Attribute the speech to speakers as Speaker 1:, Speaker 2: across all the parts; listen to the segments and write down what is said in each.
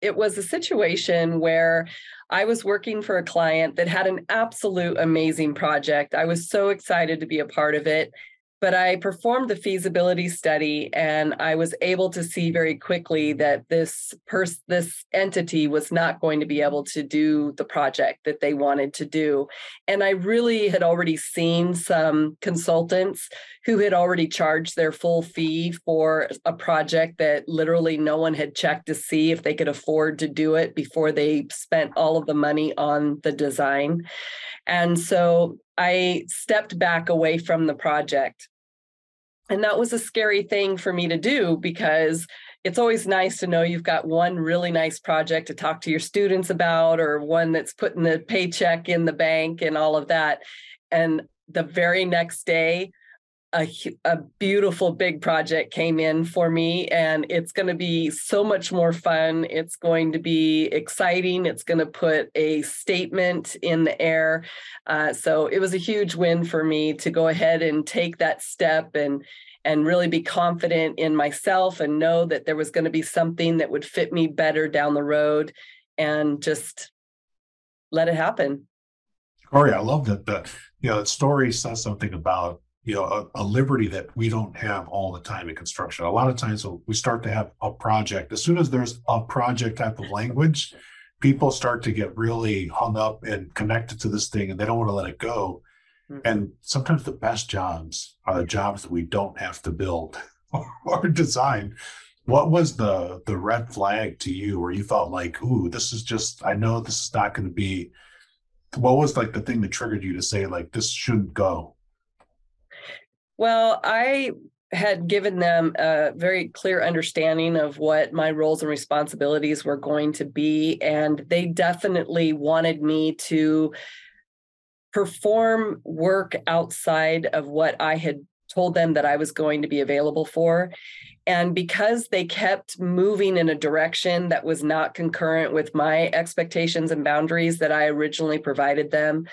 Speaker 1: it was a situation where I was working for a client that had an absolute amazing project. I was so excited to be a part of it but I performed the feasibility study and I was able to see very quickly that this pers- this entity was not going to be able to do the project that they wanted to do. And I really had already seen some consultants who had already charged their full fee for a project that literally no one had checked to see if they could afford to do it before they spent all of the money on the design. And so I stepped back away from the project. And that was a scary thing for me to do because it's always nice to know you've got one really nice project to talk to your students about or one that's putting the paycheck in the bank and all of that. And the very next day, a, a beautiful big project came in for me and it's going to be so much more fun. It's going to be exciting. It's going to put a statement in the air. Uh, so it was a huge win for me to go ahead and take that step and and really be confident in myself and know that there was going to be something that would fit me better down the road and just let it happen.
Speaker 2: Cory, I love that the you know the story says something about you know a, a, liberty that we don't have all the time in construction. A lot of times we start to have a project. As soon as there's a project type of language people start to get really hung up and connected to this thing and they don't want to let it go. Mm-hmm. and sometimes the best jobs are the jobs that we don't have to build or design. What was the the red flag to you where you felt like ooh this is just i know this is not going to be what was like the thing that triggered you to say like this shouldn't go
Speaker 1: well, I had given them a very clear understanding of what my roles and responsibilities were going to be. And they definitely wanted me to perform work outside of what I had told them that I was going to be available for. And because they kept moving in a direction that was not concurrent with my expectations and boundaries that I originally provided them,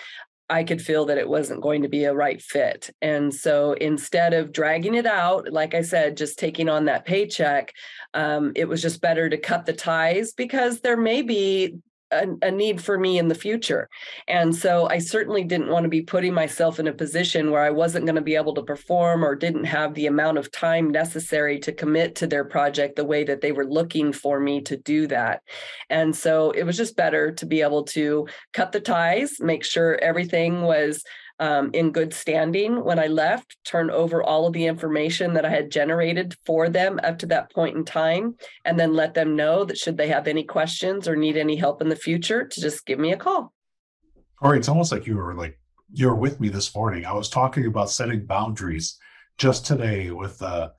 Speaker 1: I could feel that it wasn't going to be a right fit. And so instead of dragging it out, like I said, just taking on that paycheck, um, it was just better to cut the ties because there may be a, a, need for me in the future. And so I certainly didn't want to be putting myself in a position where I wasn't going to be able to perform or didn't have the amount of time necessary to commit to their project the way that they were looking for me to do that. And so it was just better to be able to cut the ties, make sure everything was um, in good standing when I left, turn over all of the information that I had generated for them up to that point in time, and then let them know that should they have any questions or need any help in the future, to just give me a call.
Speaker 2: Cory, it's almost like you were like you were with me this morning. I was talking about setting boundaries just today with a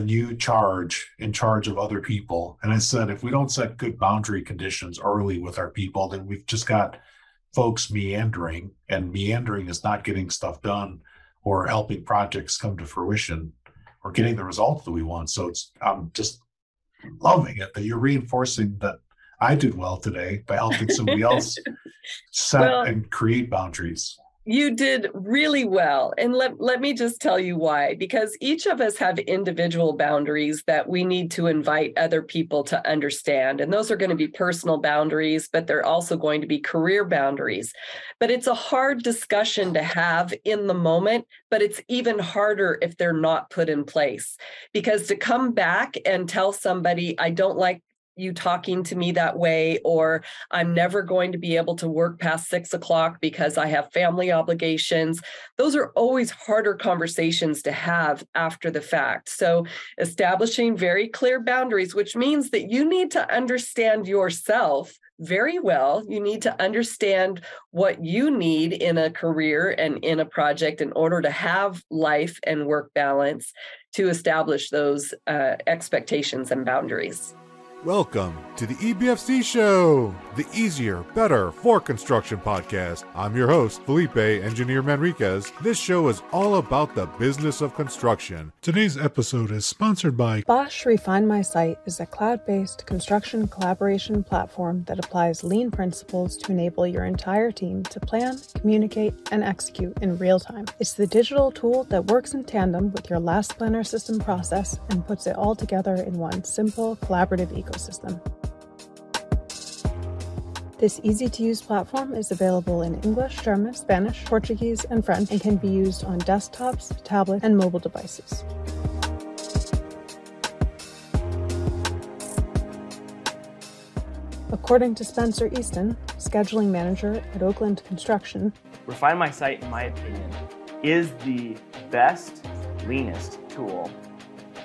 Speaker 2: new charge in charge of other people, and I said if we don't set good boundary conditions early with our people, then we've just got folks meandering, and meandering is not getting stuff done or helping projects come to fruition or getting the results that we want. So it's I'm just loving it that you're reinforcing that I did well today by helping somebody else set well, and create boundaries
Speaker 1: you did really well. And let, let me just tell you why. Because each of us have individual boundaries that we need to invite other people to understand. And those are going to be personal boundaries, but they're also going to be career boundaries. But it's a hard discussion to have in the moment, but it's even harder if they're not put in place. Because to come back and tell somebody, I don't like you talking to me that way, or I'm never going to be able to work past six o'clock because I have family obligations. Those are always harder conversations to have after the fact. So, establishing very clear boundaries, which means that you need to understand yourself very well. You need to understand what you need in a career and in a project in order to have life and work balance to establish those uh, expectations and boundaries.
Speaker 3: Welcome to the EBFC Show, the easier, better for construction podcast. I'm your host, Felipe Engineer Manriquez. This show is all about the business of construction.
Speaker 2: Today's episode is sponsored by
Speaker 4: Bosch RefinemySite is a cloud-based construction collaboration platform that applies lean principles to enable your entire team to plan, communicate, and execute in real time. It's the digital tool that works in tandem with your last planner system process and puts it all together in one simple, collaborative ecosystem ecosystem. This easy to use platform is available in English, German, Spanish, Portuguese, and French and can be used on desktops, tablets, and mobile devices. According to Spencer Easton, scheduling manager at Okland Construction,
Speaker 5: RefinemySite, in my opinion, is the best, leanest tool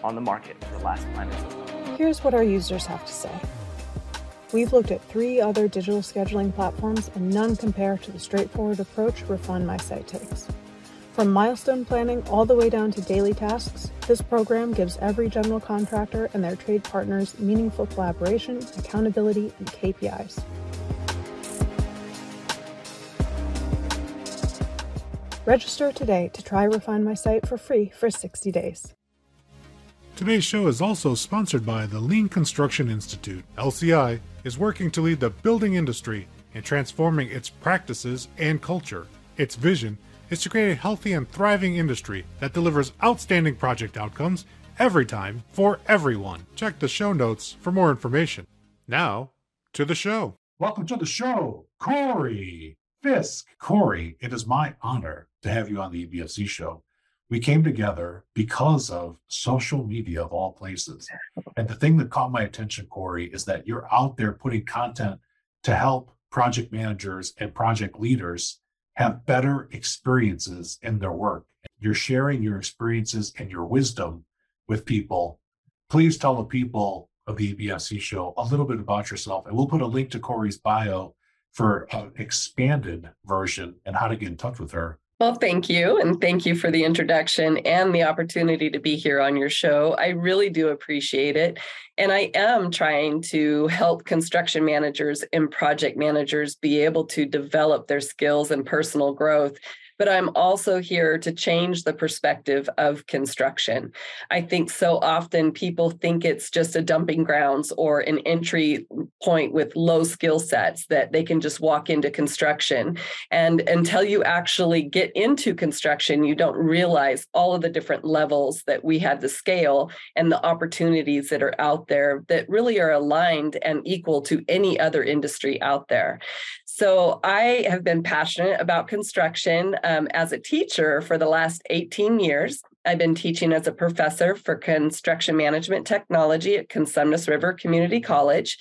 Speaker 5: on the market for last planners.
Speaker 4: Here's what our users have to say. We've looked at three other digital scheduling platforms and none compare to the straightforward approach RefinemySite takes. From milestone planning all the way down to daily tasks, this program gives every general contractor and their trade partners meaningful collaboration, accountability, and KPIs. Register today to try RefinemySite for free for 60 days.
Speaker 3: Today's show is also sponsored by the Lean Construction Institute. LCI is working to lead the building industry in transforming its practices and culture. Its vision is to create a healthy and thriving industry that delivers outstanding project outcomes every time for everyone. Check the show notes for more information. Now, to the show.
Speaker 2: Welcome to the show, Cory Fisk. Cory, it is my honor to have you on the EBFC show. We came together because of social media of all places. And the thing that caught my attention, Cory, is that you're out there putting content to help project managers and project leaders have better experiences in their work. You're sharing your experiences and your wisdom with people. Please tell the people of the EBFC show a little bit about yourself. And we'll put a link to Cory's bio for an expanded version and how to get in touch with her.
Speaker 1: Well, thank you. And thank you for the introduction and the opportunity to be here on your show. I really do appreciate it. And I am trying to help construction managers and project managers be able to develop their skills and personal growth but I'm also here to change the perspective of construction. I think so often people think it's just a dumping grounds or an entry point with low skill sets that they can just walk into construction. And until you actually get into construction, you don't realize all of the different levels that we have the scale and the opportunities that are out there that really are aligned and equal to any other industry out there. So I have been passionate about construction um, as a teacher for the last 18 years. I've been teaching as a professor for construction management technology at Cosumnes River Community College.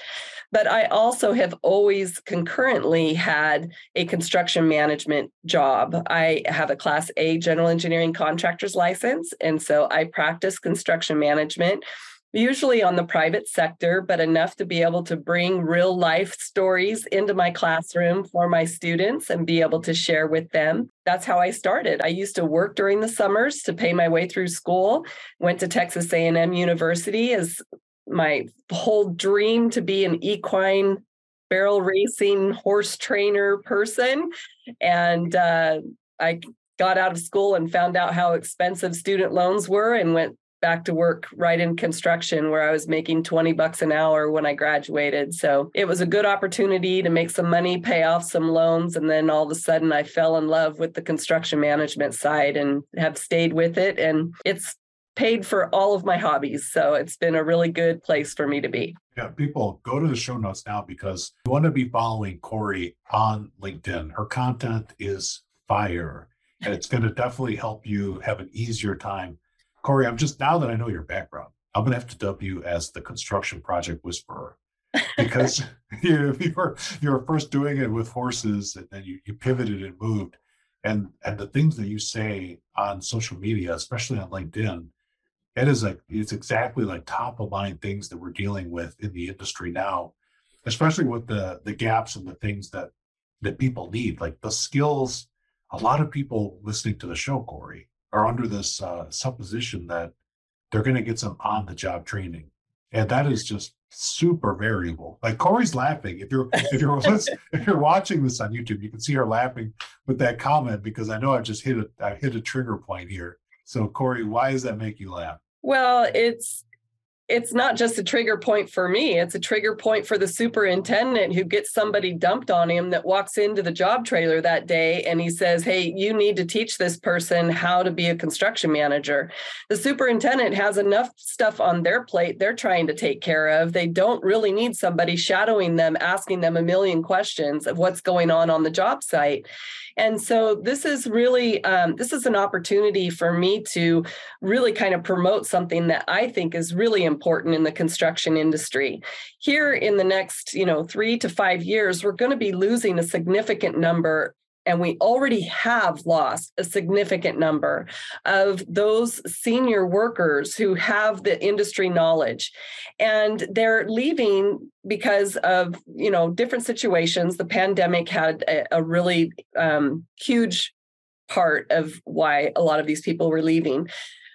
Speaker 1: But I also have always concurrently had a construction management job. I have a Class A general engineering contractor's license. And so I practice construction management usually on the private sector, but enough to be able to bring real life stories into my classroom for my students and be able to share with them. That's how I started. I used to work during the summers to pay my way through school. Went to Texas A&M University as my whole dream to be an equine barrel racing horse trainer person and uh, I got out of school and found out how expensive student loans were and went back to work right in construction where I was making 20 bucks an hour when I graduated. So it was a good opportunity to make some money, pay off some loans. And then all of a sudden I fell in love with the construction management side and have stayed with it. And it's paid for all of my hobbies. So it's been a really good place for me to be.
Speaker 2: Yeah, people go to the show notes now because you want to be following Cory on LinkedIn. Her content is fire. And it's going to definitely help you have an easier time Cory, I'm just now that I know your background, I'm gonna have to dub you as the construction project whisperer because you, you were you were first doing it with horses and then you, you pivoted and moved. And and the things that you say on social media, especially on LinkedIn, it is like it's exactly like top of mind things that we're dealing with in the industry now, especially with the the gaps and the things that that people need, like the skills. A lot of people listening to the show, Cory, are under this uh, supposition that they're going to get some on the job training. And that is just super variable. Like Cory's laughing. If you're if you're if you're watching this on YouTube, you can see her laughing with that comment because I know I've just hit a I hit a trigger point here. So Cory, why does that make you laugh?
Speaker 1: Well, it's it's not just a trigger point for me, it's a trigger point for the superintendent who gets somebody dumped on him that walks into the job trailer that day and he says, Hey, you need to teach this person how to be a construction manager. The superintendent has enough stuff on their plate they're trying to take care of. They don't really need somebody shadowing them, asking them a million questions of what's going on on the job site. And so this is really um, this is an opportunity for me to really kind of promote something that I think is really important in the construction industry. Here in the next, you know, three to five years, we're going to be losing a significant number and we already have lost a significant number of those senior workers who have the industry knowledge. And they're leaving because of you know different situations. The pandemic had a, a really um, huge part of why a lot of these people were leaving.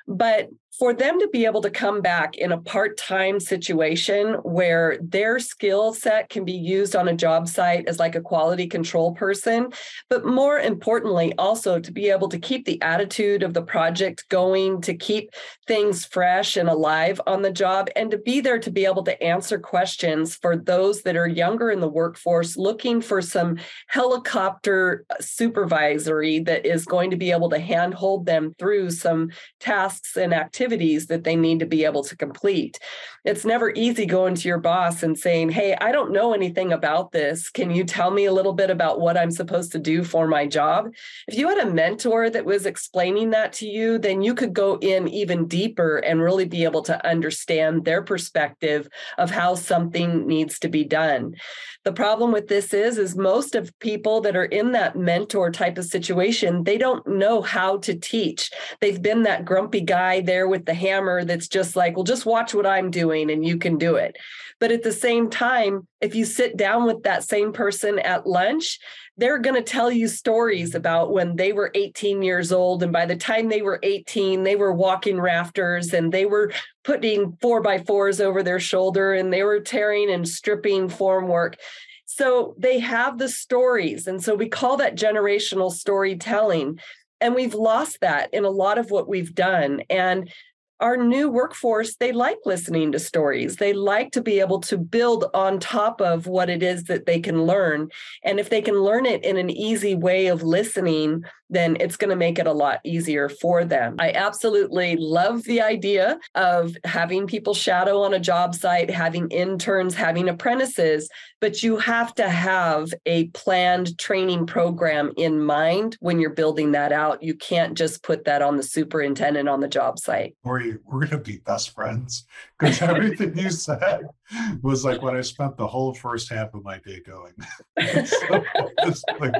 Speaker 1: But for them to be able to come back in a part-time situation where their skill set can be used on a job site as like a quality control person but more importantly also to be able to keep the attitude of the project going to keep things fresh and alive on the job and to be there to be able to answer questions for those that are younger in the workforce looking for some helicopter supervisory that is going to be able to handhold them through some tasks and activities activities that they need to be able to complete. It's never easy going to your boss and saying, Hey, I don't know anything about this. Can you tell me a little bit about what I'm supposed to do for my job? If you had a mentor that was explaining that to you, then you could go in even deeper and really be able to understand their perspective of how something needs to be done. The problem with this is is most of people that are in that mentor type of situation, they don't know how to teach. They've been that grumpy guy there with the hammer that's just like, well, just watch what I'm doing and you can do it. But at the same time, if you sit down with that same person at lunch, they're going to tell you stories about when they were 18 years old. And by the time they were 18, they were walking rafters and they were putting four by fours over their shoulder and they were tearing and stripping formwork. So they have the stories. And so we call that generational storytelling. And we've lost that in a lot of what we've done. And our new workforce, they like listening to stories. They like to be able to build on top of what it is that they can learn. And if they can learn it in an easy way of listening, then it's going to make it a lot easier for them. I absolutely love the idea of having people shadow on a job site, having interns, having apprentices, but you have to have a planned training program in mind when you're building that out. You can't just put that on the superintendent on the job site.
Speaker 2: Lori, we're going to be best friends because everything you said was like what I spent the whole first half of my day going. so like,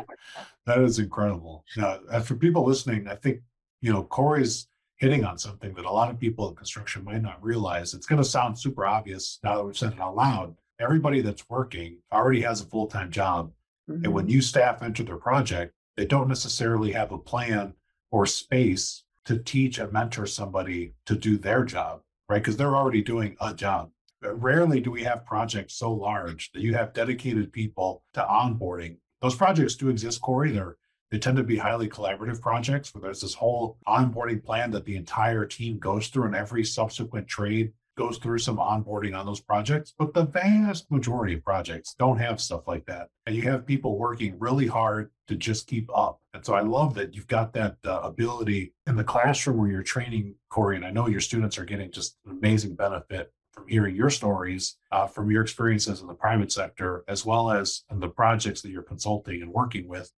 Speaker 2: that is incredible. Now, for people listening, I think you know Cory's hitting on something that a lot of people in construction might not realize. It's going to sound super obvious now that we've said it out loud. Everybody that's working already has a full time job, mm-hmm. and when new staff enter their project, they don't necessarily have a plan or space to teach and mentor somebody to do their job, right? Because they're already doing a job. But rarely do we have projects so large that you have dedicated people to onboarding those projects do exist, Cory. They're they tend to be highly collaborative projects where there's this whole onboarding plan that the entire team goes through, and every subsequent trade goes through some onboarding on those projects. But the vast majority of projects don't have stuff like that. And you have people working really hard to just keep up. And so I love that you've got that uh, ability in the classroom where you're training, Cory. And I know your students are getting just an amazing benefit from hearing your stories uh, from your experiences in the private sector, as well as in the projects that you're consulting and working with.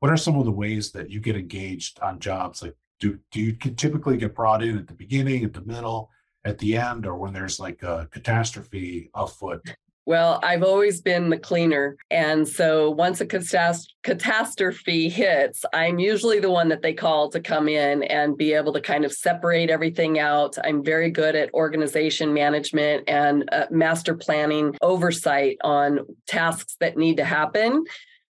Speaker 2: What are some of the ways that you get engaged on jobs? Like, do, do you typically get brought in at the beginning, at the middle, at the end, or when there's like a catastrophe afoot?
Speaker 1: Well, I've always been the cleaner. And so once a catastrophe hits, I'm usually the one that they call to come in and be able to kind of separate everything out. I'm very good at organization management and uh, master planning oversight on tasks that need to happen.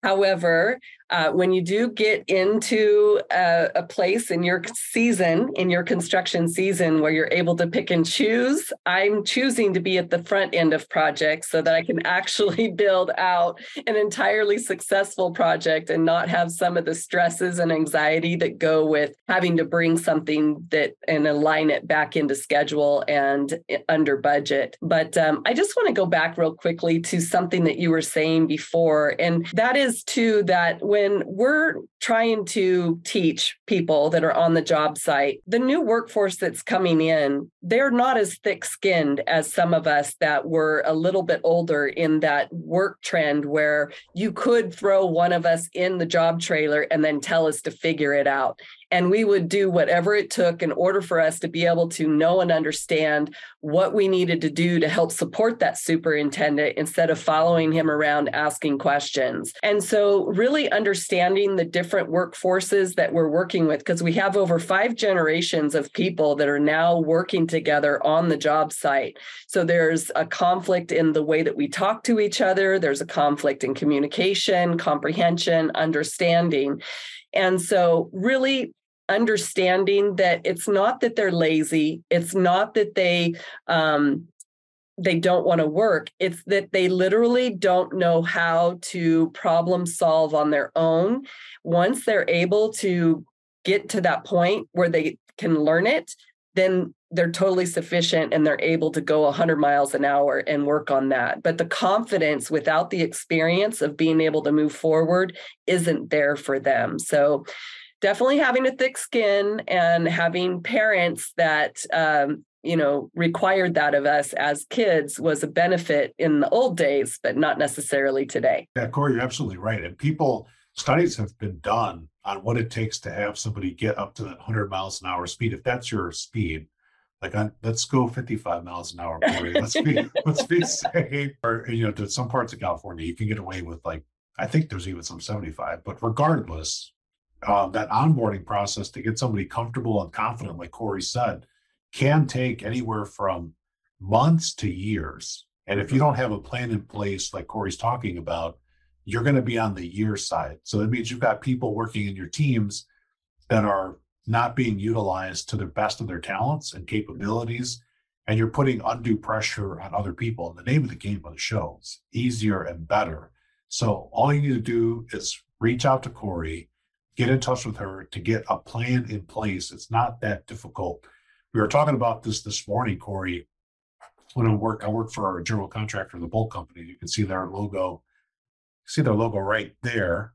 Speaker 1: However, uh, when you do get into a, a, place in your season, in your construction season, where you're able to pick and choose, I'm choosing to be at the front end of projects so that I can actually build out an entirely successful project and not have some of the stresses and anxiety that go with having to bring something that and align it back into schedule and eh, under budget. But um, I just want to go back real quickly to something that you were saying before, and that is too that when we're trying to teach people that are on the job site, the new workforce that's coming in, they're not as thick skinned as some of us that were a little bit older in that work trend where you could throw one of us in the job trailer and then tell us to figure it out and we would do whatever it took in order for us to be able to know and understand what we needed to do to help support that superintendent instead of following him around asking questions. And so, really understanding the different workforces that we're working with, because we have over five generations of people that are now working together on the job site. So, there's a conflict in the way that we talk to each other, there's a conflict in communication, comprehension, understanding. And so, really understanding that it's not that they're lazy it's not that they um, they don't want to work it's that they literally don't know how to problem solve on their own once they're able to get to that point where they can learn it then they're totally sufficient and they're able to go 100 miles an hour and work on that. But the confidence without the experience of being able to move forward isn't there for them. So definitely having a thick skin and having parents that um, you know required that of us as kids was a benefit in the old days but not necessarily today.
Speaker 2: Yeah Cory you're absolutely right. And people studies have been done on what it takes to have somebody get up to that 100 miles an hour speed. If that's your speed like on, let's go 55 miles an hour Cory. let's be let's be safe. Or you know to some parts of california you can get away with like i think there's even some 75 but regardless uh, that onboarding process to get somebody comfortable and confident, like Cory said, can take anywhere from months to years. And if you don't have a plan in place, like Cory's talking about, you're going to be on the year side. So that means you've got people working in your teams that are not being utilized to the best of their talents and capabilities. And you're putting undue pressure on other people. And the name of the game of the show is easier and better. So all you need to do is reach out to Cory, get in touch with her to get a plan in place. It's not that difficult. We were talking about this this morning, Cory. When I work, I work for a general contractor, the Boldt Company. You can see their logo, see their logo right there,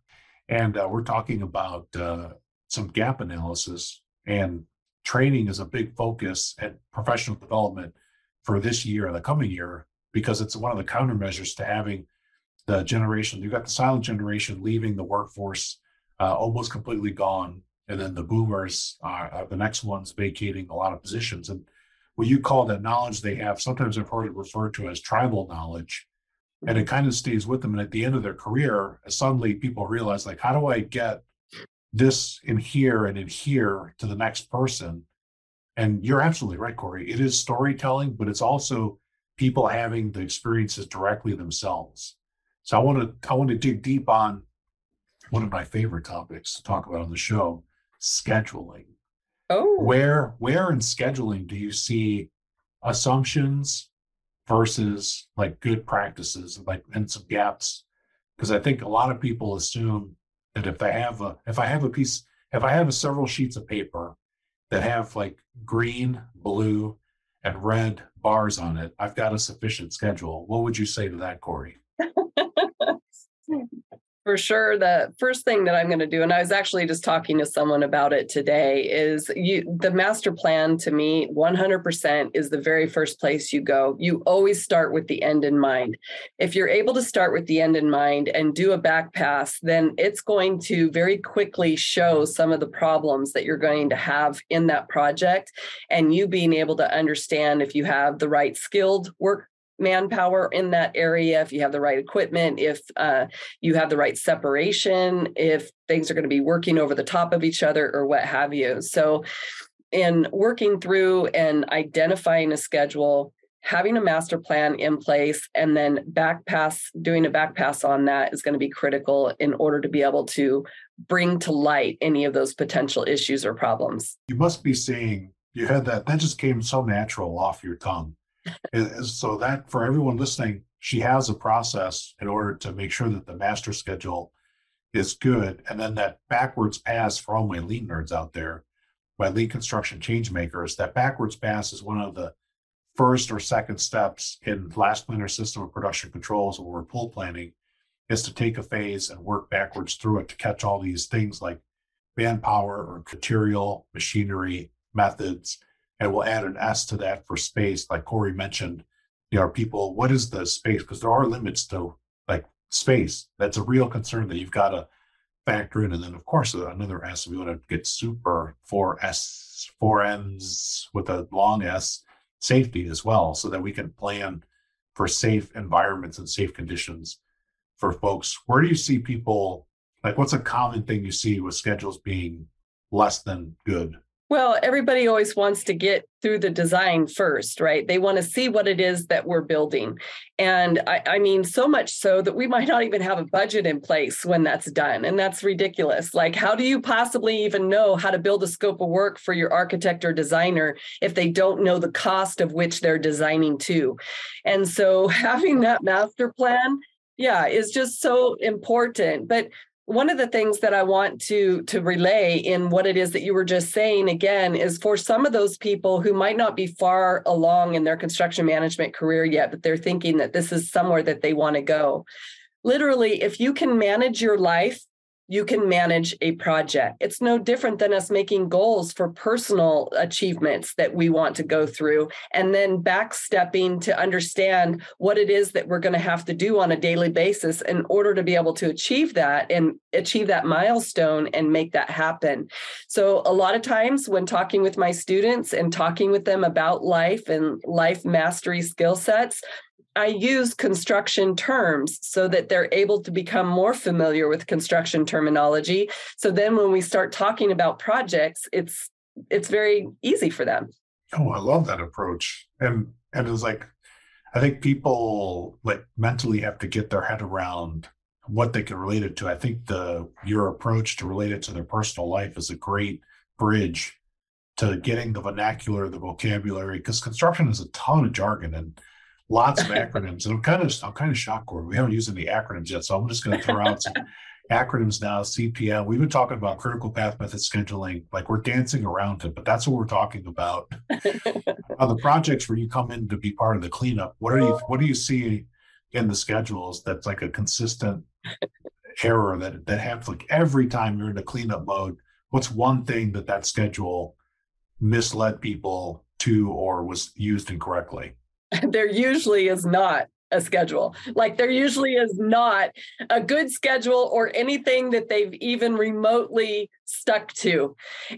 Speaker 2: and uh, we're talking about uh, some gap analysis and training is a big focus and professional development for this year and the coming year because it's one of the countermeasures to having the generation. You've got the silent generation leaving the workforce uh, almost completely gone. And then the boomers are, are, the next ones vacating a lot of positions. And what you call that knowledge they have, sometimes I've heard it referred to as tribal knowledge. And it kind of stays with them. And at the end of their career, suddenly people realize, like, how do I get this in here and in here to the next person? And you're absolutely right, Cory. It is storytelling, but it's also people having the experiences directly themselves. So I want to I want to dig deep on one of my favorite topics to talk about on the show scheduling.
Speaker 1: Oh.
Speaker 2: Where where in scheduling do you see assumptions versus like good practices like and some gaps? Because i think a lot of people assume that if i have a if i have a piece if i have a several sheets of paper that have like green blue and red bars on it i've got a sufficient schedule. What would you say to that Cory
Speaker 1: for sure the first thing that i'm going to do and i was actually just talking to someone about it today is you the master plan to me 100% is the very first place you go. You always start with the end in mind. If you're able to start with the end in mind and do a back pass then it's going to very quickly show some of the problems that you're going to have in that project and you being able to understand if you have the right skilled work manpower in that area, if you have the right equipment, if uh, you have the right separation, if things are going to be working over the top of each other or what have you. So, in working through and identifying a schedule, having a master plan in place and then back pass doing a back pass on that is going to be critical in order to be able to bring to light any of those potential issues or problems.
Speaker 2: You must be seeing you had that that just came so natural off your tongue. So that for everyone listening, she has a process in order to make sure that the master schedule is good. And then that backwards pass for all my lean nerds out there, my lean construction change makers, that backwards pass is one of the first or second steps in last planner system of production controls or pull planning is to take a phase and work backwards through it to catch all these things like manpower or material, machinery, methods. And we'll add an S to that for space, like Cory mentioned. You know, people, what is the space? Because there are limits to like space. That's a real concern that you've got to factor in. And then, of course, uh, another S, we want to get super four S, four N's with a long S safety as well, so that we can plan for safe environments and safe conditions for folks. Where do you see people like what's a common thing you see with schedules being less than good?
Speaker 1: Well, everybody always wants to get through the design first, right? They want to see what it is that we're building. And I, I, mean, so much so that we might not even have a budget in place when that's done. And that's ridiculous. Like, how do you possibly even know how to build a scope of work for your architect or designer if they don't know the cost of which they're designing to? And so having that master plan yeah is just so important but one of the things that I want to to relay in what it is that you were just saying again is for some of those people who might not be far along in their construction management career yet but they're thinking that this is somewhere that they want to go. Literally if you can manage your life you can manage a project. It's no different than us making goals for personal achievements that we want to go through and then backstepping to understand what it is that we're going to have to do on a daily basis in order to be able to achieve that and achieve that milestone and make that happen. So, a lot of times when talking with my students and talking with them about life and life mastery skill sets, I use construction terms so that they're able to become more familiar with construction terminology. So then when we start talking about projects, it's it's very easy for them.
Speaker 2: Oh, I love that approach. And and it's like I think people like mentally have to get their head around what they can relate it to. I think the your approach to relate it to their personal life is a great bridge to getting the vernacular, the vocabulary, because construction is a ton of jargon and lots of acronyms. And I'm kind of I'm kind of shocked, Cory. We haven't used any acronyms yet, so I'm just going to throw out some acronyms now. CPM. We've been talking about critical path method scheduling, like we're dancing around it, but that's what we're talking about. On the projects where you come in to be part of the cleanup, what are you oh. what do you see in the schedules that's like a consistent error that that happens like every time you're in a cleanup mode? What's one thing that that schedule misled people to or was used incorrectly?
Speaker 1: there usually is not a schedule. Like there usually is not a good schedule or anything that they've even remotely stuck to.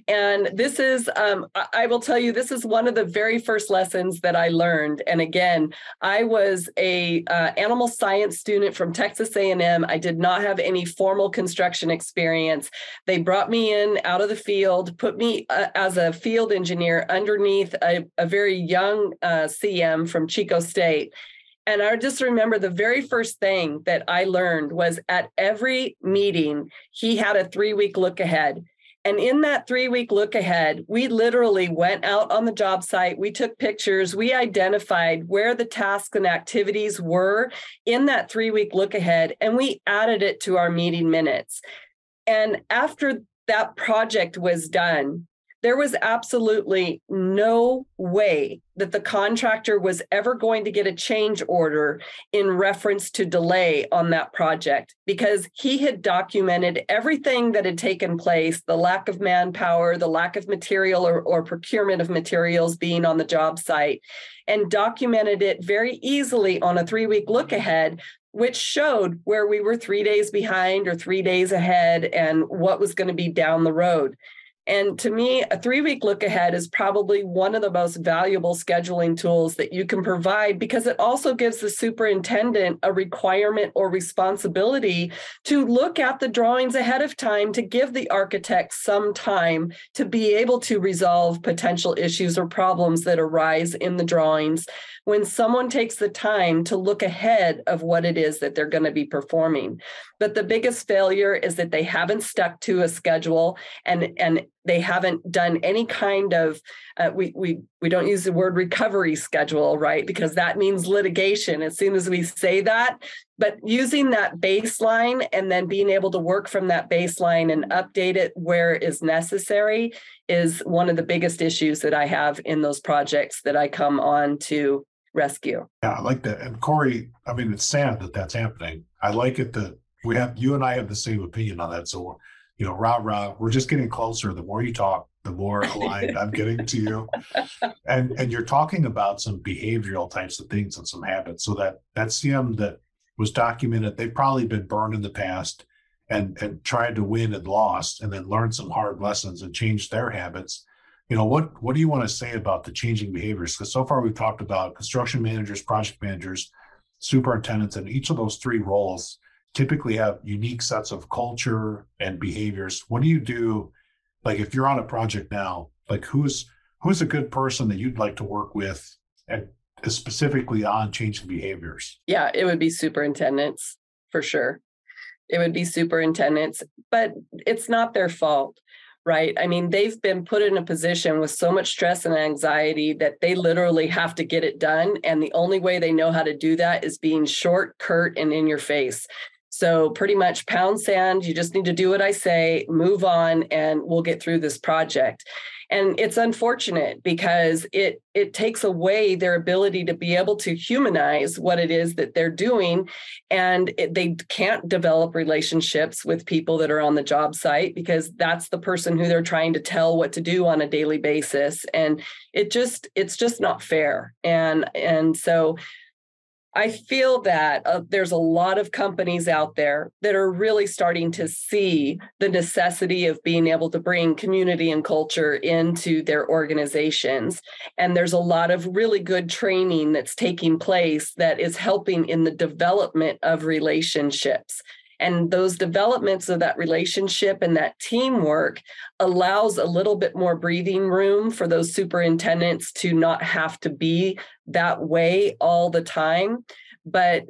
Speaker 1: And this is, um, I will tell you, this is one of the very first lessons that I learned. And again, I was a uh, animal science student from Texas A&M. I did not have any formal construction experience. They brought me in out of the field, put me uh, as a field engineer underneath a, a very young uh, CM from Chico State. And I just remember the very first thing that I learned was at every meeting, he had a three week look ahead. And in that three week look ahead, we literally went out on the job site, we took pictures, we identified where the tasks and activities were in that three week look ahead, and we added it to our meeting minutes. And after that project was done, there was absolutely no way that the contractor was ever going to get a change order in reference to delay on that project because he had documented everything that had taken place the lack of manpower, the lack of material or, or procurement of materials being on the job site, and documented it very easily on a three week look ahead which showed where we were three days behind or three days ahead and what was going to be down the road. And to me, a three week look ahead is probably one of the most valuable scheduling tools that you can provide because it also gives the superintendent a requirement or responsibility to look at the drawings ahead of time to give the architect some time to be able to resolve potential issues or problems that arise in the drawings when someone takes the time to look ahead of what it is that they're going to be performing. But the biggest failure is that they haven't stuck to a schedule and and they haven't done any kind of uh, we we we don't use the word recovery schedule right because that means litigation as soon as we say that but using that baseline and then being able to work from that baseline and update it where is necessary is one of the biggest issues that I have in those projects that I come on to rescue.
Speaker 2: Yeah, I like that. And Cory, I mean, it's sad that that's happening. I like it that we have you and I have the same opinion on that. So, you know, rah rah, we're just getting closer. The more you talk, the more aligned I'm getting to you. And and you're talking about some behavioral types of things and some habits. So that that CM that was documented, they've probably been burned in the past and and tried to win and lost and then learned some hard lessons and changed their habits you know what what do you want to say about the changing behaviors because so far we've talked about construction managers project managers superintendents and each of those three roles typically have unique sets of culture and behaviors what do you do like if you're on a project now like who's who's a good person that you'd like to work with and specifically on changing behaviors
Speaker 1: yeah it would be superintendents for sure it would be superintendents but it's not their fault right? I mean, they've been put in a position with so much stress and anxiety that they literally have to get it done. And the only way they know how to do that is being short, curt, and in your face. So, pretty much pound sand, you just need to do what I say, move on, and we'll get through this project. And it's unfortunate because it it takes away their ability to be able to humanize what it is that they're doing. And it, they can't develop relationships with people that are on the job site because that's the person who they're trying to tell what to do on a daily basis. And it just it's just not fair. And and so I feel that uh, there's a lot of companies out there that are really starting to see the necessity of being able to bring community and culture into their organizations. And there's a lot of really good training that's taking place that is helping in the development of relationships. And those developments of that relationship and that teamwork allows a little bit more breathing room for those superintendents to not have to be that way all the time. But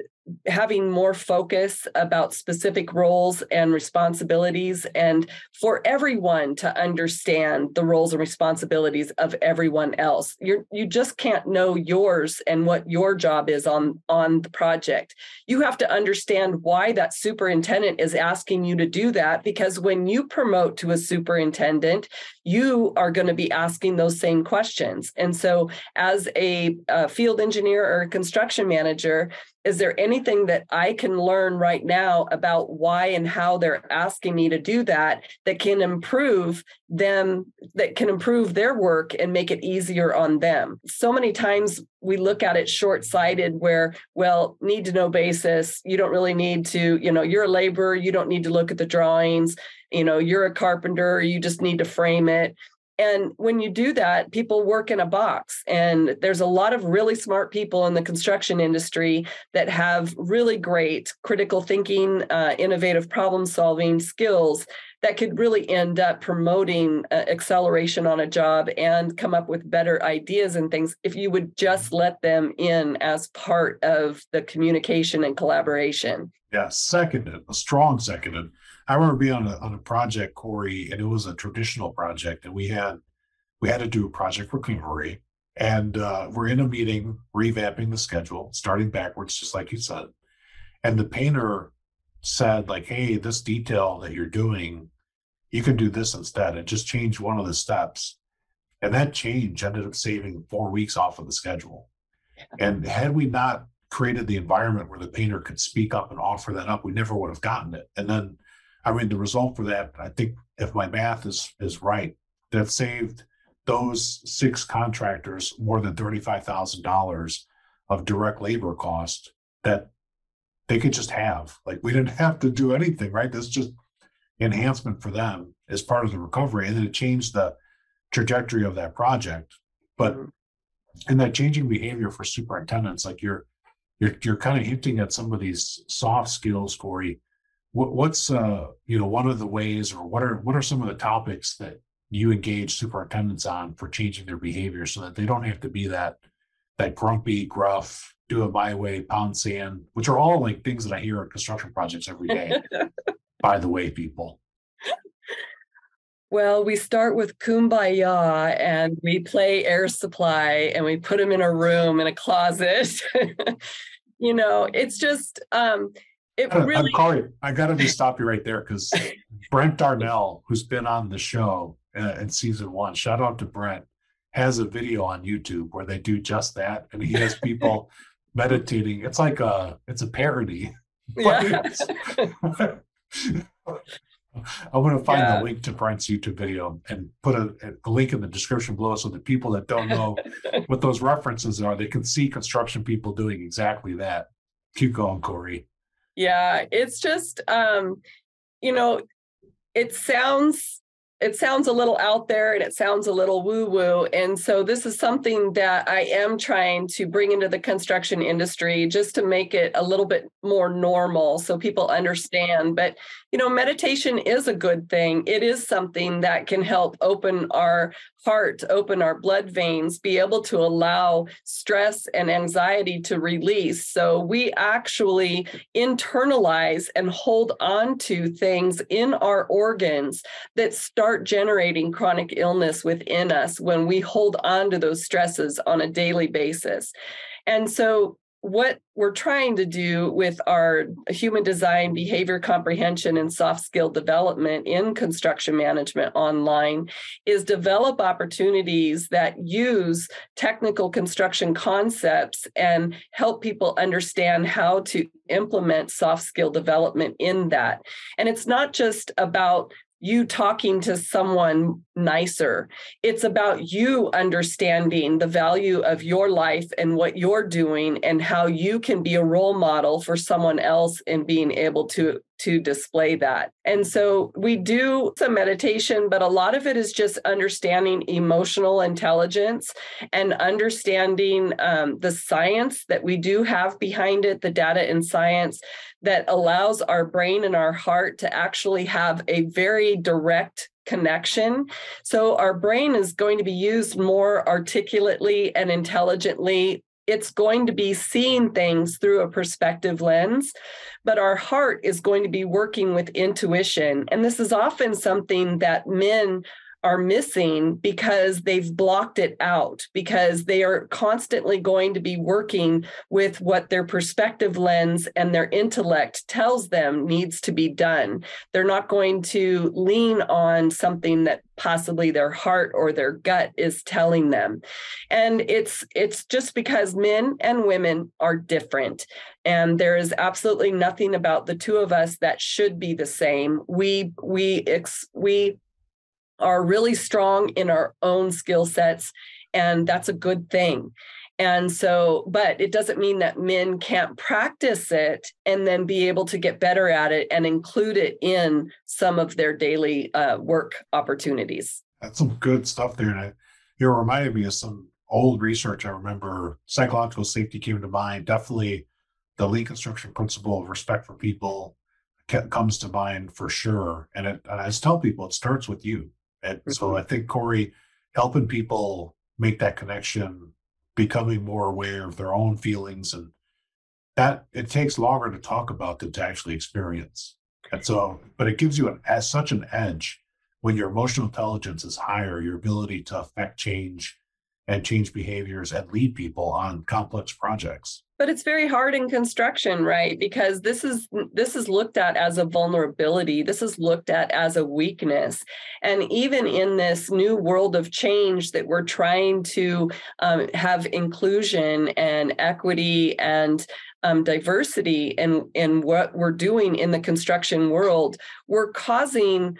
Speaker 1: having more focus about specific roles and responsibilities and for everyone to understand the roles and responsibilities of everyone else. You you just can't know yours and what your job is on on the project. You have to understand why that superintendent is asking you to do that because when you promote to a superintendent you are going to be asking those same questions. And so as a, a field engineer or a construction manager is there anything that I can learn right now about why and how they're asking me to do that that can improve them, that can improve their work and make it easier on them? So many times we look at it short sighted where, well, need to know basis, you don't really need to, you know, you're a laborer, you don't need to look at the drawings, you know, you're a carpenter, you just need to frame it. And when you do that, people work in a box. And there's a lot of really smart people in the construction industry that have really great critical thinking, uh, innovative problem solving skills that could really end up promoting uh, acceleration on a job and come up with better ideas and things if you would just let them in as part of the communication and collaboration.
Speaker 2: Yeah, seconded, a strong seconded. I remember being on a on a project, Cory, and it was a traditional project, and we had we had to do a project recovery, and uh, we're in a meeting revamping the schedule, starting backwards, just like you said. And the painter said, like, "Hey, this detail that you're doing, you can do this instead, and just change one of the steps." And that change ended up saving four weeks off of the schedule. And had we not created the environment where the painter could speak up and offer that up, we never would have gotten it. And then I mean, the result for that, I think, if my math is is right, that saved those six contractors more than thirty-five thousand dollars of direct labor cost that they could just have. Like we didn't have to do anything, right? That's just enhancement for them. as part of the recovery, and then it changed the trajectory of that project. But mm-hmm. in that changing behavior for superintendents, like you're you're you're kind of hinting at some of these soft skills, Cory. What, what's uh you know one of the ways, or what are what are some of the topics that you engage superintendents on for changing their behavior so that they don't have to be that that grumpy, gruff, do it my way, pound sand, which are all like things that I hear at construction projects every day. by the way, people.
Speaker 1: Well, we start with kumbaya and we play air supply and we put them in a room in a closet. you know, it's just um it
Speaker 2: I'm,
Speaker 1: really
Speaker 2: I'm I gotta be stop you right there because Brent Darnell, who's been on the show uh, in season one, shout out to Brent, has a video on YouTube where they do just that, and he has people meditating. It's like a it's a parody. Yeah. I'm going to find yeah. the link to Brent's YouTube video and put a, a, link in the description below so that people that don't know what those references are, they can see construction people doing exactly that. Keep going, Cory.
Speaker 1: Yeah, it's just, um, you know, it sounds it sounds a little out there and it sounds a little woo woo. And so this is something that I am trying to bring into the construction industry just to make it a little bit more normal so people understand. But, you know, meditation is a good thing. It is something that can help open our heart, open our blood veins, be able to allow stress and anxiety to release. So we actually internalize and hold on to things in our organs that start generating chronic illness within us when we hold on to those stresses on a daily basis. And so what we're trying to do with our human design behavior comprehension and soft skill development in construction management online is develop opportunities that use technical construction concepts and help people understand how to implement soft skill development in that and it's not just about you talking to someone nicer. It's about you understanding the value of your life and what you're doing and how you can be a role model for someone else and being able to to display that. And so we do some meditation, but a lot of it is just understanding emotional intelligence and understanding um, the science that we do have behind it, the data and science that allows our brain and our heart to actually have a very direct connection. So our brain is going to be used more articulately and intelligently. It's going to be seeing things through a perspective lens, but our heart is going to be working with intuition. And this is often something that men are missing because they've blocked it out because they are constantly going to be working with what their perspective lens and their intellect tells them needs to be done. They're not going to lean on something that possibly their heart or their gut is telling them. And it's it's just because men and women are different and there is absolutely nothing about the two of us that should be the same. We we ex, we are really strong in our own skill sets, and that's a good thing. And so, but it doesn't mean that men can't practice it and then be able to get better at it and include it in some of their daily uh, work opportunities.
Speaker 2: That's some good stuff there. And it, reminded me of some old research. I remember psychological safety came to mind. Definitely the lean construction principle of respect for people comes to mind for sure. And, it, I just tell people it starts with you. And so. I think Cory helping people make that connection, becoming more aware of their own feelings and that it takes longer to talk about than to actually experience. And so, but it gives you an, as such an edge when your emotional intelligence is higher, your ability to affect change and change behaviors and lead people on complex projects
Speaker 1: but it's very hard in construction right? Because this is this is looked at as a vulnerability. This is looked at as a weakness. And even in this new world of change that we're trying to um, have inclusion and equity and um, diversity in in what we're doing in the construction world we're causing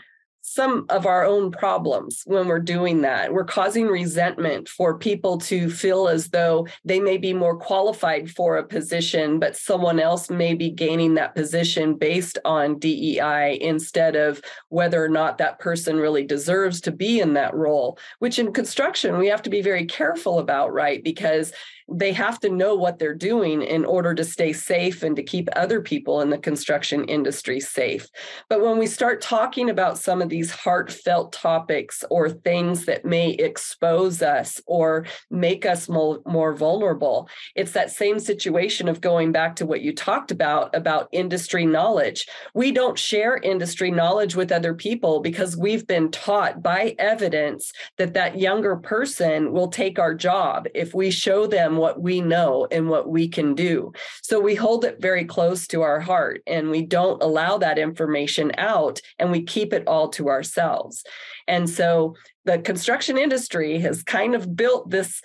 Speaker 1: some of our own problems when we're doing that. We're causing resentment for people to feel as though they may be more qualified for a position, but someone else may be gaining that position based on DEI instead of whether or not that person really deserves to be in that role, which in construction we have to be very careful about, right? Because they have to know what they're doing in order to stay safe and to keep other people in the construction industry safe. But when we start talking about some of these heartfelt topics or things that may expose us or make us more, more vulnerable, it's that same situation of going back to what you talked about about industry knowledge. We don't share industry knowledge with other people because we've been taught by evidence that that younger person will take our job if we show them what we know and what we can do. So we hold it very close to our heart and we don't allow that information out and we keep it all to ourselves. And so the construction industry has kind of built this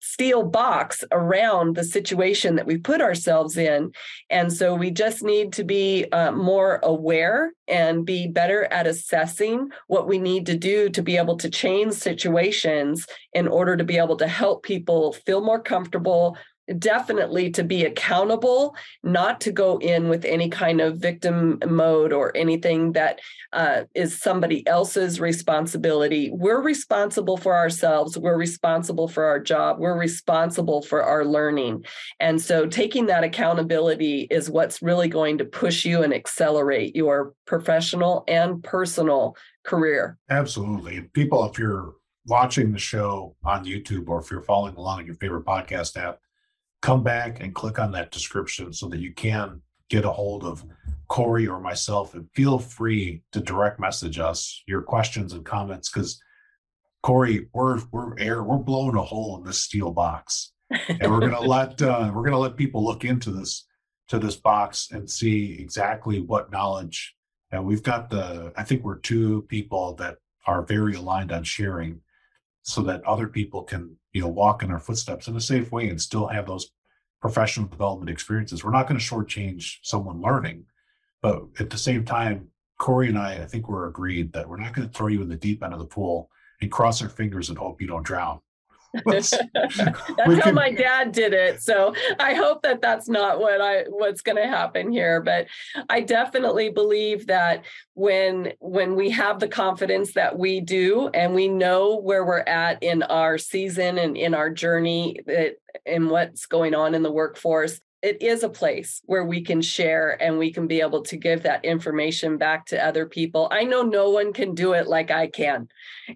Speaker 1: steel box around the situation that we put ourselves in. And so we just need to be uh, more aware and be better at assessing what we need to do to be able to change situations in order to be able to help people feel more comfortable, definitely to be accountable, not to go in with any kind of victim mode or anything that uh, is somebody else's responsibility. We're responsible for ourselves. We're responsible for our job. We're responsible for our learning. And so taking that accountability is what's really going to push you and accelerate your professional and personal career.
Speaker 2: Absolutely. People, if you're watching the show on YouTube or if you're following along in your favorite podcast app, come back and click on that description so that you can get a hold of Cory or myself and feel free to direct message us your questions and comments because Cory, we're we're air, we're blowing a hole in this steel box. And we're gonna let uh, we're gonna let people look into this to this box and see exactly what knowledge and we've got the I think we're two people that are very aligned on sharing so that other people can you know walk in our footsteps in a safe way and still have those professional development experiences. We're not going to shortchange someone learning, but at the same time, Cory and I, I think we're agreed that we're not going to throw you in the deep end of the pool and cross our fingers and hope you don't drown.
Speaker 1: That's how can, my dad did it so i hope that that's not what i what's going to happen here but i definitely believe that when when we have the confidence that we do and we know where we're at in our season and in our journey that and what's going on in the workforce it is a place where we can share and we can be able to give that information back to other people. I know no one can do it like I can.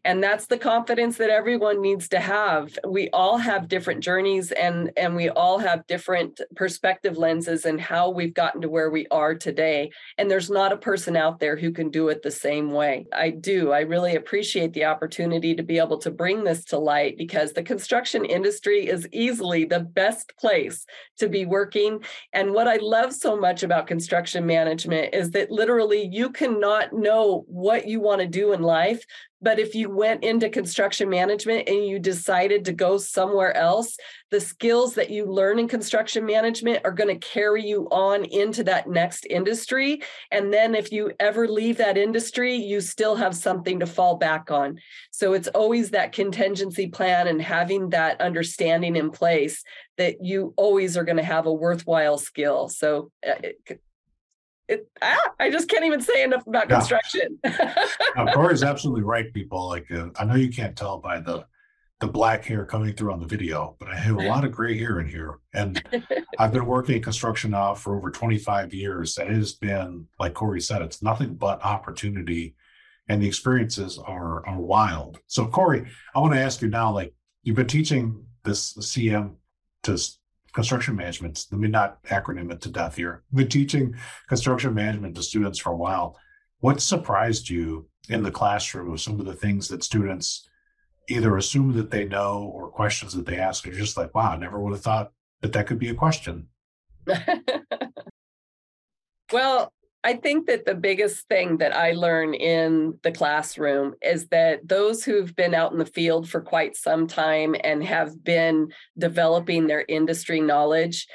Speaker 1: And that's the confidence that everyone needs to have. We all have different journeys and and we all have different perspective lenses and how we've gotten to where we are today. And there's not a person out there who can do it the same way. I do. I really appreciate the opportunity to be able to bring this to light because the construction industry is easily the best place to be working working. And what I love so much about construction management is that literally you cannot know what you want to do in life. But if you went into construction management and you decided to go somewhere else, the skills that you learn in construction management are going to carry you on into that next industry. And then if you ever leave that industry, you still have something to fall back on. So it's always that contingency plan and having that understanding in place that you always are going to have a worthwhile skill. So uh, it, ah, I just can't even say enough about yeah. construction.
Speaker 2: no, Cory's absolutely right, people. Like uh, I know you can't tell by the the black hair coming through on the video, but I have a lot of gray hair in here. And I've been working in construction now for over 25 years. And it has been, like Cory said, it's nothing but opportunity. And the experiences are are wild. So Cory, I want to ask you now, like you've been teaching this CM to construction management. Let me not acronym it to death here. Been teaching construction management to students for a while. What surprised you in the classroom of some of the things that students either assume that they know or questions that they ask You're just like, wow, I never would have thought that that could be a question.
Speaker 1: well, I think that the biggest thing that I learn in the classroom is that those who've been out in the field for quite some time and have been developing their industry knowledge,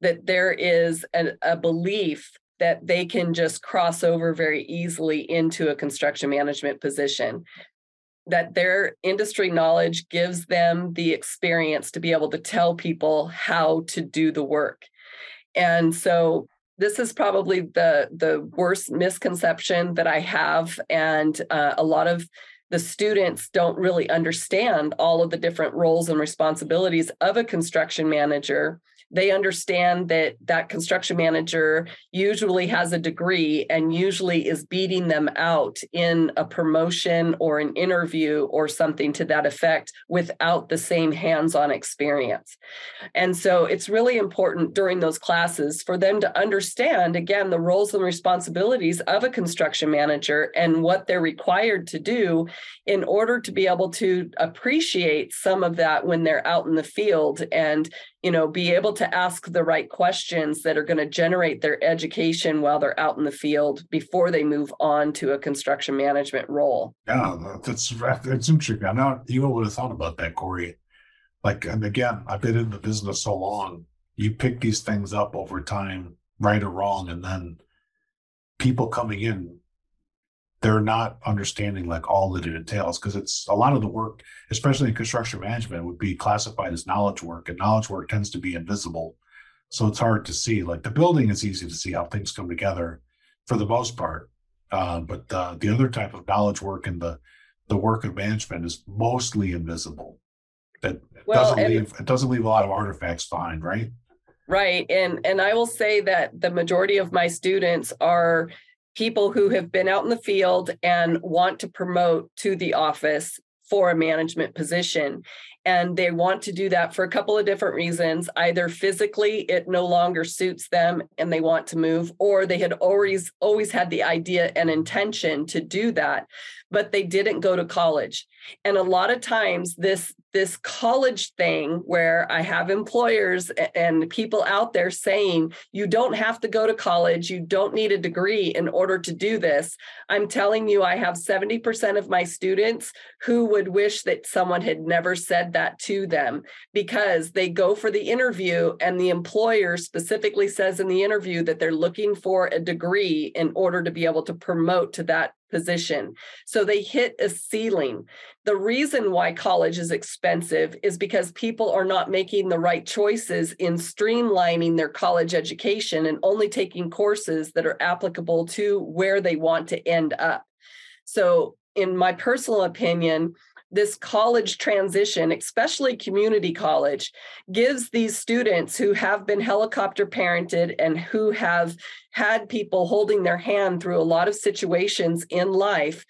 Speaker 1: that there is a, a belief that they can just cross over very easily into a construction management position that their industry knowledge gives them the experience to be able to tell people how to do the work. And so this is probably the the worst misconception that I have and uh, a lot of the students don't really understand all of the different roles and responsibilities of a construction manager they understand that that construction manager usually has a degree and usually is beating them out in a promotion or an interview or something to that effect without the same hands-on experience. And so it's really important during those classes for them to understand again the roles and responsibilities of a construction manager and what they're required to do in order to be able to appreciate some of that when they're out in the field and you know be able to ask the right questions that are going to generate their education while they're out in the field before they move on to a construction management role.
Speaker 2: Yeah that's that's interesting. I know you would have thought about that cory. Like and again i've been in the business so long you pick these things up over time right or wrong and then people coming in they're not understanding like all that it entails because it's a lot of the work, especially in construction management, would be classified as knowledge work, and knowledge work tends to be invisible. So it's hard to see. Like the building is easy to see how things come together for the most part. Uh, but uh, the other type of knowledge work and the the work of management is mostly invisible. That well, doesn't leave it doesn't leave a lot of artifacts behind, right?
Speaker 1: Right. And and I will say that the majority of my students are people who have been out in the field and want to promote to the office for a management position. And they want to do that for a couple of different reasons. Either physically, it no longer suits them and they want to move, or they had always always had the idea and intention to do that, but they didn't go to college. And a lot of times this this college thing where I have employers and people out there saying, you don't have to go to college, you don't need a degree in order to do this. I'm telling you, I have 70% of my students who would wish that someone had never said that to them because they go for the interview and the employer specifically says in the interview that they're looking for a degree in order to be able to promote to that position. So they hit a ceiling. The reason why college is expensive is because people are not making the right choices in streamlining their college education and only taking courses that are applicable to where they want to end up. So, in my personal opinion, this college transition, especially community college, gives these students who have been helicopter parented and who have had people holding their hand through a lot of situations in life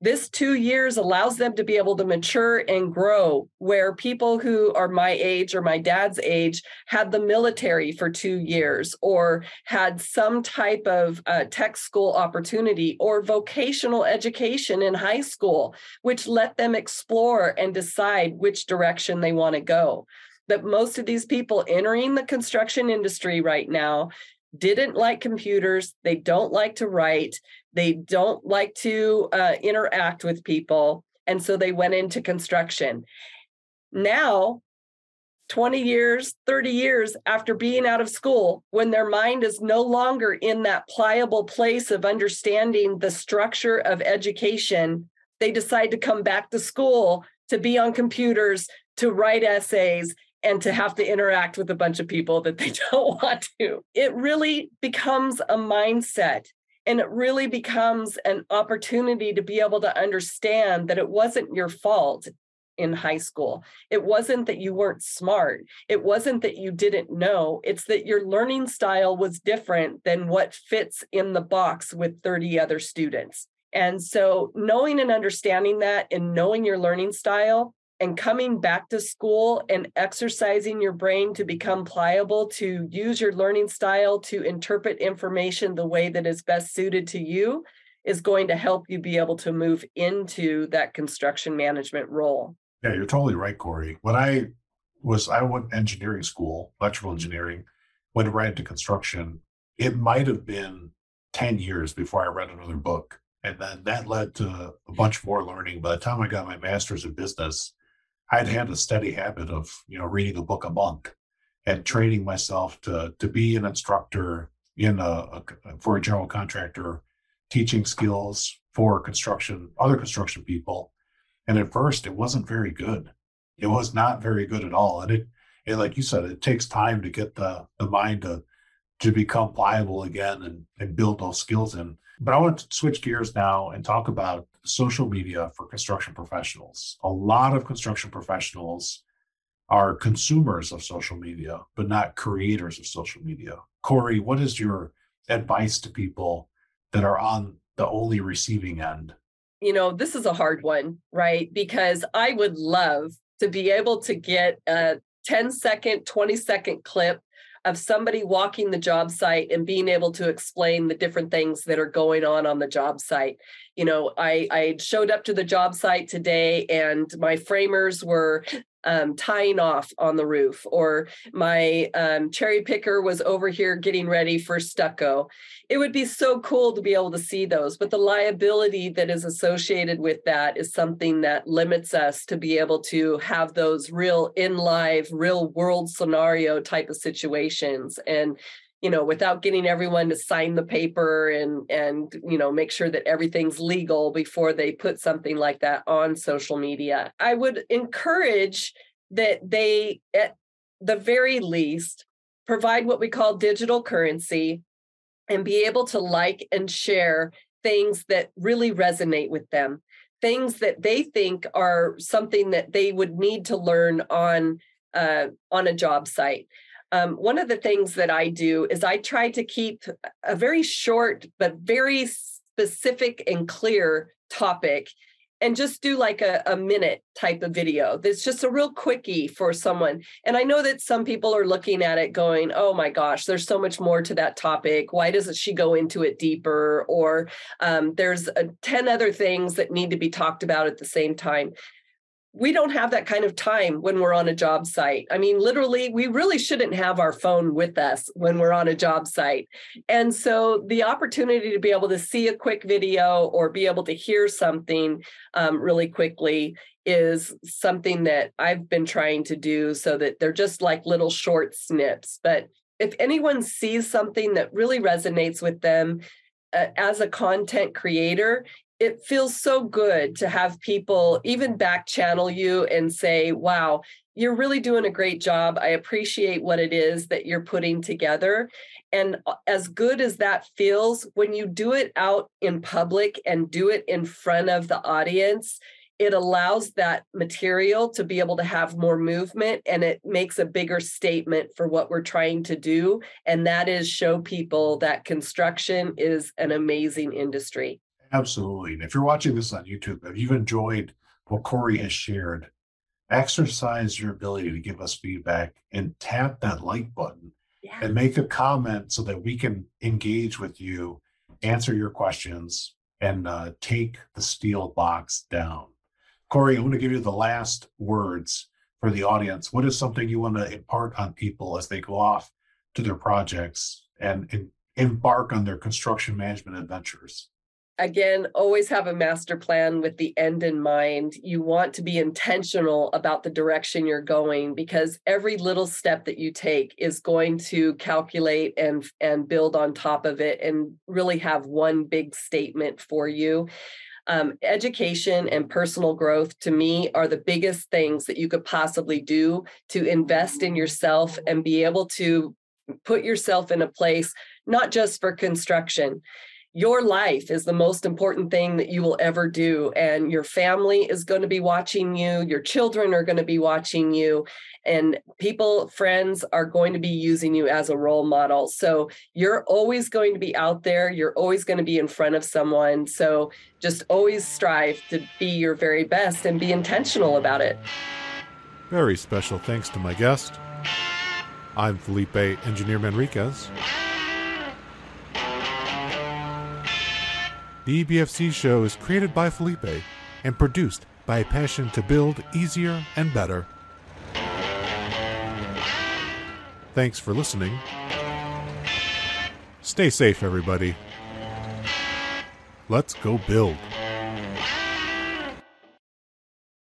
Speaker 1: this two years allows them to be able to mature and grow where people who are my age or my dad's age had the military for two years or had some type of uh, tech school opportunity or vocational education in high school which let them explore and decide which direction they want to go that most of these people entering the construction industry right now didn't like computers. They don't like to write. They don't like to uh, interact with people. And so they went into construction. Now, 20 years, 30 years after being out of school, when their mind is no longer in that pliable place of understanding the structure of education, they decide to come back to school to be on computers, to write essays, and to have to interact with a bunch of people that they don't want to. It really becomes a mindset and it really becomes an opportunity to be able to understand that it wasn't your fault in high school. It wasn't that you weren't smart. It wasn't that you didn't know. It's that your learning style was different than what fits in the box with 30 other students. And so, knowing and understanding that and knowing your learning style and coming back to school and exercising your brain to become pliable to use your learning style to interpret information the way that is best suited to you is going to help you be able to move into that construction management role.
Speaker 2: Yeah, you're totally right, Cory. When I was, I went engineering school, electrical engineering, went right into construction. It might have been 10 years before I read another book. And then that led to a bunch more learning. By the time I got my master's in business, I'd had a steady habit of, you know, reading a book a month and training myself to to be an instructor in a, a uh, for a general contractor teaching skills for construction, other construction people. And at first, it wasn't very good. It was not very good at all. And it, it like you said, it takes time to get the, the mind to, to become pliable again and, and build those skills in. But I want to switch gears now and talk about social media for construction professionals. A lot of construction professionals are consumers of social media, but not creators of social media. Cory, what is your advice to people that are on the only receiving end?
Speaker 1: You know, this is a hard one, right? Because I would love to be able to get a 10 second, 20 second clip of somebody walking the job site and being able to explain the different things that are going on on the job site. You know i i showed up to the job site today and my framers were um, tying off on the roof, or my um, cherry picker was over here getting ready for stucco. It would be so cool to be able to see those, but the liability that is associated with that is something that limits us to be able to have those real in live, real world scenario type of situations. And you know without getting everyone to sign the paper and and you know make sure that everything's legal before they put something like that on social media. I would encourage that they at the very least provide what we call digital currency and be able to like and share things that really resonate with them things that they think are something that they would need to learn on uh, on a job site um, one of the things that I do is I try to keep a very short but very specific and clear topic and just do like a, a minute type of video that's just a real quickie for someone. And I know that some people are looking at it going, oh my gosh, there's so much more to that topic. Why doesn't she go into it deeper? Or um, there's a, 10 other things that need to be talked about at the same time we don't have that kind of time when we're on a job site. I mean, literally, we really shouldn't have our phone with us when we're on a job site. And so the opportunity to be able to see a quick video or be able to hear something um, really quickly is something that I've been trying to do so that they're just like little short snips. But if anyone sees something that really resonates with them, uh, as a content creator, it feels so good to have people even back channel you and say, wow, you're really doing a great job. I appreciate what it is that you're putting together. And uh, as good as that feels, when you do it out in public and do it in front of the audience, it allows that material to be able to have more movement and it makes a bigger statement for what we're trying to do. And that is show people that construction is an amazing industry.
Speaker 2: Absolutely. And if you're watching this on YouTube, if you've enjoyed what Cory has shared, exercise your ability to give us feedback and tap that like button yeah. and make a comment so that we can engage with you, answer your questions, and uh, take the steel box down. Cory, I want to give you the last words for the audience. What is something you want to impart on people as they go off to their projects and, and embark on their construction management adventures?
Speaker 1: Again, always have a master plan with the end in mind. You want to be intentional about the direction you're going because every little step that you take is going to calculate and and build on top of it and really have one big statement for you. Um, education and personal growth to me are the biggest things that you could possibly do to invest in yourself and be able to put yourself in a place not just for construction your life is the most important thing that you will ever do and your family is going to be watching you your children are going to be watching you and people friends are going to be using you as a role model. So you're always going to be out there you're always going to be in front of someone so just always strive to be your very best and be intentional about it.
Speaker 3: Very special thanks to my guest. I'm felipe engineer manriquez The EBFC show is created by Felipe and produced by a passion to build easier and better. Thanks for listening. Stay safe, everybody. Let's go build.